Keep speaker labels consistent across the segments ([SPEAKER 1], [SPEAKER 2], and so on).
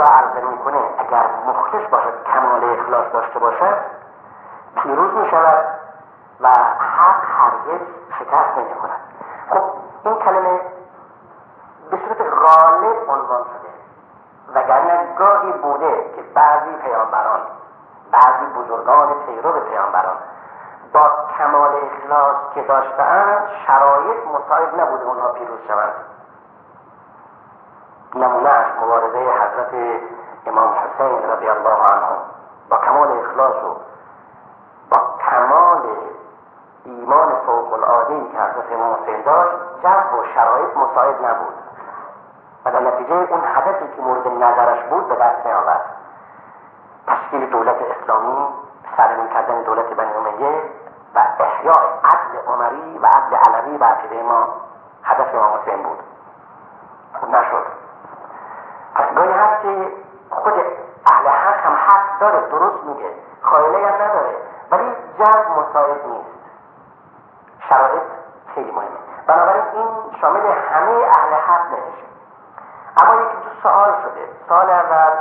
[SPEAKER 1] را عرضه می‌کنه اگر مخلص باشد کمال اخلاص داشته باشد پیروز می شود و حق هرگز شکست نمی کند خب این کلمه به صورت غالب عنوان شده. وگرنه گاهی بوده که بعضی پیامبران بعضی بزرگان پیرو پیامبران با کمال اخلاص که داشتهاند شرایط مساعد نبوده اونها پیروز شوند. نمونهش مبارزه حضرت امام حسین رضی الله عنه. با کمال اخلاص و با کمال ایمان فوق العاده که حضرت امام حسین داشت جو و شرایط مساعد نبود. و در نتیجه اون هدفی که مورد نظرش بود به دست نیاورد تشکیل دولت اسلامی سرمین کردن دولت بنی امیه و احیاء عدل عمری و عدل علوی و عقیده ما هدف امام حسین بود. خب نشد. گاهی هست که خود اهل حق هم حق داره درست میگه خایله هم نداره ولی جد مساعد نیست. شرایط خیلی مهمه. بنابراین این شامل همه اهل حق نمیشه. اما یکی دو سوال شده. سال اول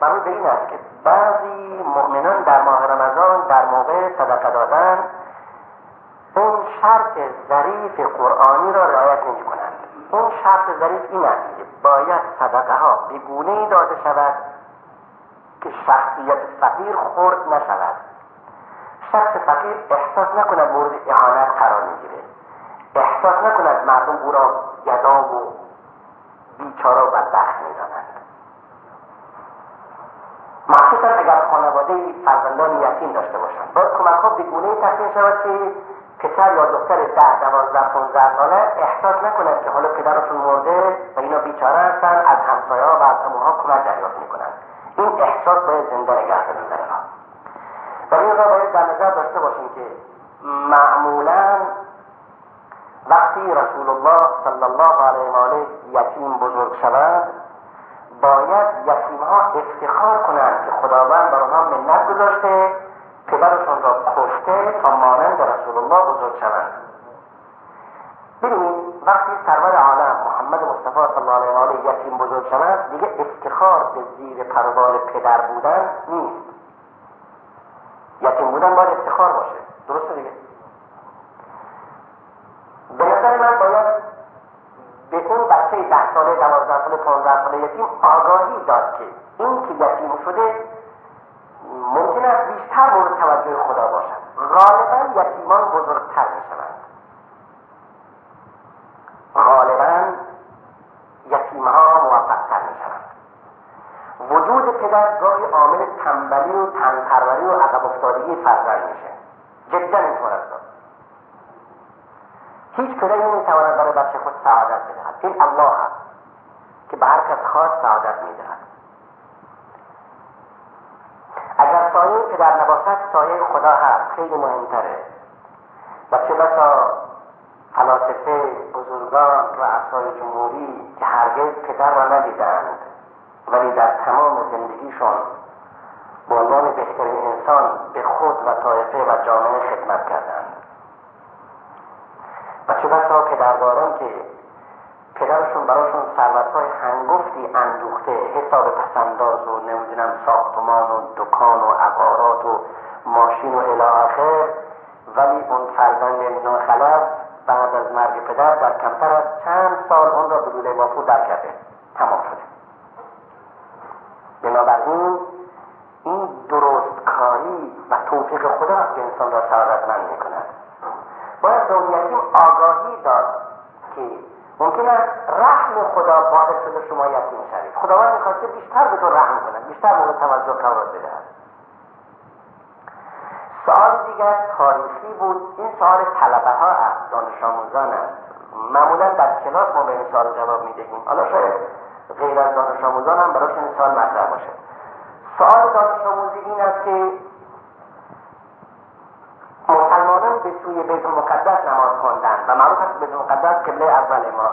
[SPEAKER 1] مربوط به این است که بعضی مؤمنان در ماه رمضان در موقع صدقه دادن اون شرط ظریف قرآنی را رعایت نمی کنند اون شرط ظریف این است که باید صدقه ها به گونه داده شود که شخصیت فقیر خورد نشود. شخص فقیر احساس نکند مورد اعانت قرار می‌گیره. احساس نکند مردم او را گدا و بیچاره و بدبخت می‌دانند. مخصوصا اگر خانواده فرزندان یتیم داشته باشند. باید کمک ها به گونه شود که پسر یا دختر ده دوازده پونزده ساله احساس نکند که حالا پدرشون مرده و اینا بیچاره هستن از همسایه و از اموها کمک دریافت می‌کنند این احساس باید زنده نگه داریم و این را باید در نظر داشته باشیم که معمولا وقتی رسول الله صلی الله علیه و آله یتیم بزرگ شود باید یتیم ها افتخار کنند که خداوند بر آنها منت گذاشته پدرشون را کشته تا مانند رسول الله بزرگ شوند ببینید وقتی سرور عالم محمد مصطفی صلی الله علیه و یتیم بزرگ شود دیگه افتخار به زیر پروال پدر بودن نیست یتیم بودن باید افتخار باشه درسته دیگه به نظر من باید به اون بچه ده ساله دوازده ساله پانزده ساله یتیم آگاهی داد که این که یتیم شده ممکن است بیشتر مورد توجه خدا باشد غالبا یتیمان بزرگتر می شوند غالبا یتیمها موفقتر می شوند وجود پدر گاهی عامل تنبلی و تنپروری و عقب افتادگی فرزند میشه. جدا اینطور است. هیچ پدری نمی‌تواند برای بچه خود سعادت بدهد. این الله هست که به هر کس خواست سعادت می‌دهد. سایه پدر نباشد سایه خدا هست. خیلی مهمتره. و چه بسا فلاسفه بزرگان رؤسای جمهوری که هرگز پدر را ندیدند ولی در تمام زندگیشون به عنوان بهترین انسان به خود و طایفه و جامعه خدمت کردند. و چه بسا پدرداران که پدرشون براشون ثروتهای هنگفتی اندوخته حساب و نمی‌دونم ساختمان و دکان و عقارات و ماشین و الی ولی اون فرزند ناخلف بعد از مرگ پدر در کمتر از چند سال اون را به لوله بافو در کرده. تمام شده. بنابراین این درست کاری و توفیق خدا است که انسان را سعادتمند می کند باید به آگاهی داد. ممکن است رحم خدا باعث شده شما یتیم شوید. خداوند می‌خواسته بیشتر به تو رحم کند بیشتر مورد توجه قرار بدهد. سوال دیگر تاریخی بود. این سوال طلبه ها است دانش آموزان است. معمولا در کلاس ما به این سوال جواب می‌دهیم. حالا شاید غیر از دانش آموزان هم براش این سوال مطرح باشه. سوال دانش آموزی این است که مسلمانان به سوی بیت المقدس نماز خواندن و معروف است بیت المقدس قبله اول ما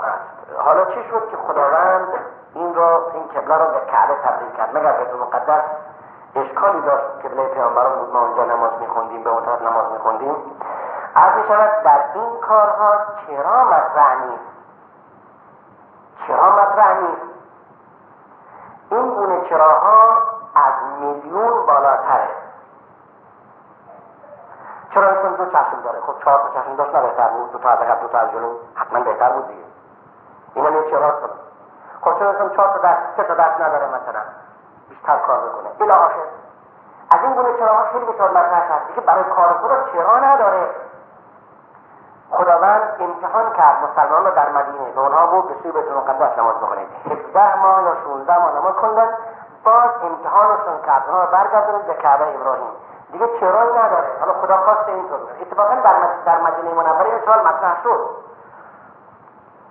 [SPEAKER 1] حالا چی شد که خداوند این را این قبله را به کعبه تبدیل کرد؟ مگر بیت المقدس اشکالی داشت قبله پیامبران بود ما اونجا نماز میخوندیم به اون طرف نماز میخوندیم؟ از می شود در این کارها چرا مطرح نیست چرا مطرح نیست این گونه چراها از میلیون بالاتره. چرا این دو چشم داره؟ خب چهار تا چشم داشت نه بهتر بود دو تا از دو تا از جلو حتما بهتر بود دیگه. این هم یه چرا خب چرا چهار تا دست سه تا دست نداره مثلا؟ بیشتر کار بکنه الی آخر از این گونه چراها خیلی بسیار مطرح هست. که برای کار خدا چرا نداره؟ خداوند امتحان کرد. مسلمان رو در مدینه. به اونها بود به سوی بیت المقدس نماز بخونید. 17 ماه یا 16 ماه نماز خوندن. باز امتحانشون کرد. اونها برگردونید به کعبه ابراهیم. دیگه چرایی نداره. حالا خدا خواست اینطور اتفاقا در مدینه منوره این سوال مطرح شد.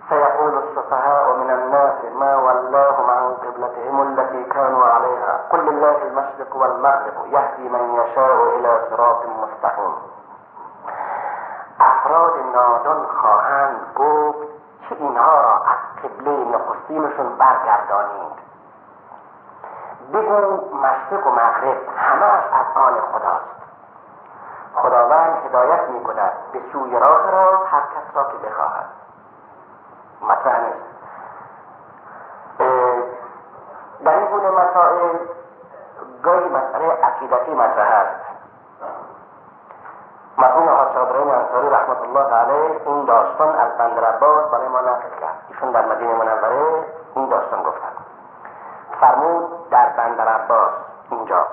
[SPEAKER 1] سيقول السفهاء من الناس ما ولاهم عن قبلتهم التي كانوا عليها. قل لله المشرق والمغرب يهدي من يشاء إلى صراط مستقيم. أفراد نادان خواهند گفت که اینها را از قبله نخستینشون برگردانید؟ بگو مشرق و مغرب همهاش از آن خداست. خداوند هدایت می کند به سوی راه را هر کس را که بخواهد. مطرح نیست. در این گونه مسائل گاهی مسئله عقیدتی مطرح است. مرحوم حاج ابراهیم انصاری رحمت الله علیه این داستان از بندر عباس برای ما نقل کرد. ایشون در مدینه منوره این داستان گفتن. فرمود در بندر عباس اینجا.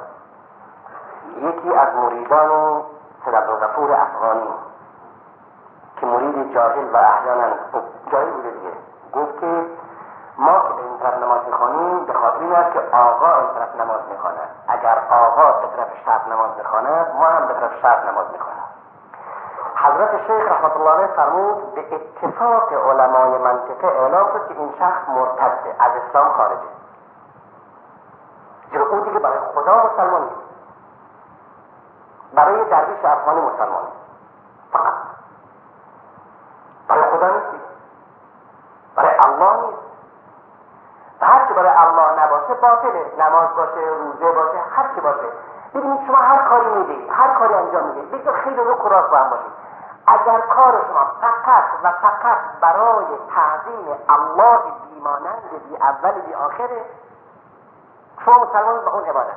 [SPEAKER 1] یکی از مریدان سید عبدالغفور افغانی که مرید جاهل و احیانا جاهل بوده دیگه گفت که ما که به این طرف می‌خوانیم به خاطر این است که آقا این طرف نماز می‌خواند. اگر آقا به طرف شرق نماز بخواند ما هم به طرف شرق نماز می‌خوانیم. حضرت شیخ رحمت الله علیه فرمود به اتفاق علمای منطقه اعلام شد که این شخص مرتده از اسلام خارجه. زیرا او دیگه برای خدا مسلمان نیست. برای درویش افغانی مسلمان فقط برای خدا نیست برای الله نیست و هر چی برای الله نباشه باطله نماز باشه روزه باشه هر چی باشه. ببینید شما هر کاری می‌دید هر کاری انجام می‌دید بگید خیلی رو کراس با هم باشید اگر کار شما فقط و فقط برای تعظیم الله بیمانند بی اول بی آخره شما مسلمان به اون عبادت.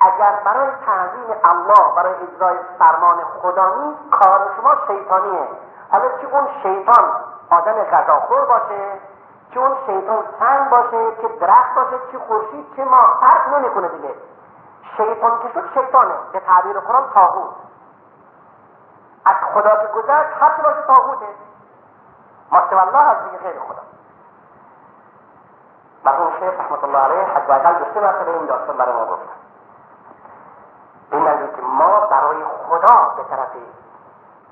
[SPEAKER 1] اگر برای تعظیم الله برای اجرای فرمان خدا نیست کار شما شیطانیه. حالا چه اون شیطان آدم غذاخور باشه چه اون شیطان سنگ باشه چه درخت باشه چه خورشید چه ما فرق نمی‌کنه دیگه. شیطان که شد شیطانه به تعبیر قرآن تاغوت. از خدا که گذشت هر چه باشه تاغوته. ما الله از دیگه غیر خدا. مرحوم شیخ رحمت الله علیه حداقل دو سه مرتبه این داستان برای ما گفتن از که ما برای خدا به طرف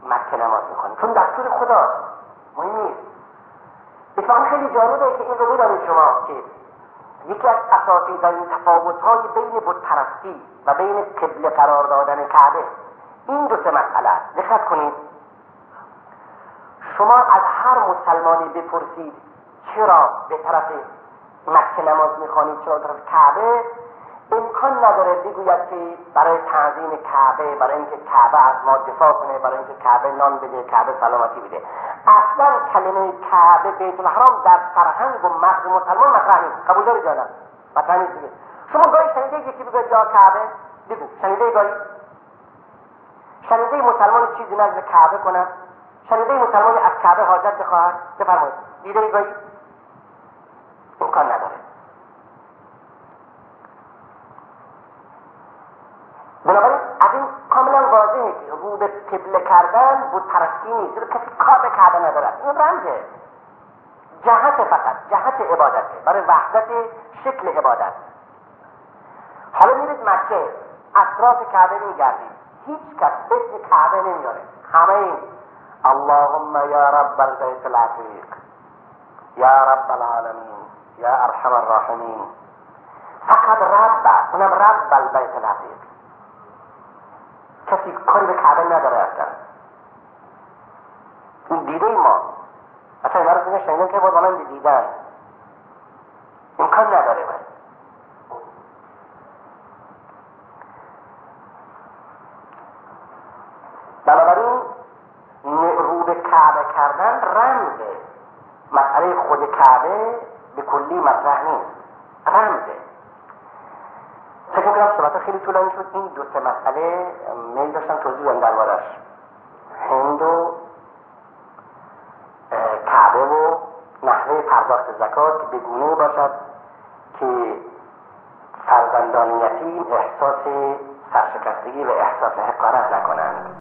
[SPEAKER 1] مکه نماز می‌کنیم چون دستور خداست. مهم نیست. اتفاقا خیلی جالبه که این رو بدانید شما که یکی از اساسی در این تفاوت های بین بود پرستی و بین قبل قرار دادن کعبه این دو سه مسئله است. دقت کنید. شما از هر مسلمانی بپرسید چرا به طرف مکه نماز می‌خوانید چرا طرف کعبه؟ امکان نداره بگوید که برای تعظیم کعبه برای اینکه کعبه از ما دفاع کنه برای اینکه کعبه نان بده کعبه سلامتی بده. اصلا کلمه کعبه بیت الحرام در فرهنگ و مغز مسلمان مطرح نیست. قبول داری جانم مطرح نیست دیگه. شما گاهی شنیده یکی بگوید یا کعبه؟ بگو. شنیده گاهی؟ شنیده مسلمان چیزی نزد کعبه کنه؟ شنیده مسلمان از کعبه حاجت بخواهد؟ بفرمایید. دیده گاهی؟ امکان نداره. بنابراین از این کاملا واضحه که رو به قبله کردن بود پرستی نیست. کسی کار به کعبه ندارد. این رمزه جهت فقط جهت عبادته. برای وحدت شکل عبادت. حالا میرید مکه اطراف کعبه میگردید. هیچ کس اسم کعبه نمیاره همه این اللهم یا رب البیت العتیق یا رب العالمین یا ارحم الراحمین. فقط رب اونم رب البیت العتیق. کسی کاری به کعبه نداره اصلا. این دیده ما. اصلا اینا رو دیگه شنیدن که بود من دیدن. امکان نداره من بنابراین رو به کعبه کردن رمزه مسئله خود کعبه به کلی مطرح نیست. رمزه خیلی طولانی شد. این دو سه مسئله میل داشتم توضیح بدم دربارش هند و کعبه و نحوه پرداخت زکات به گونه باشد که فرزندان یتیم احساس سرشکستگی و احساس حقارت نکنند.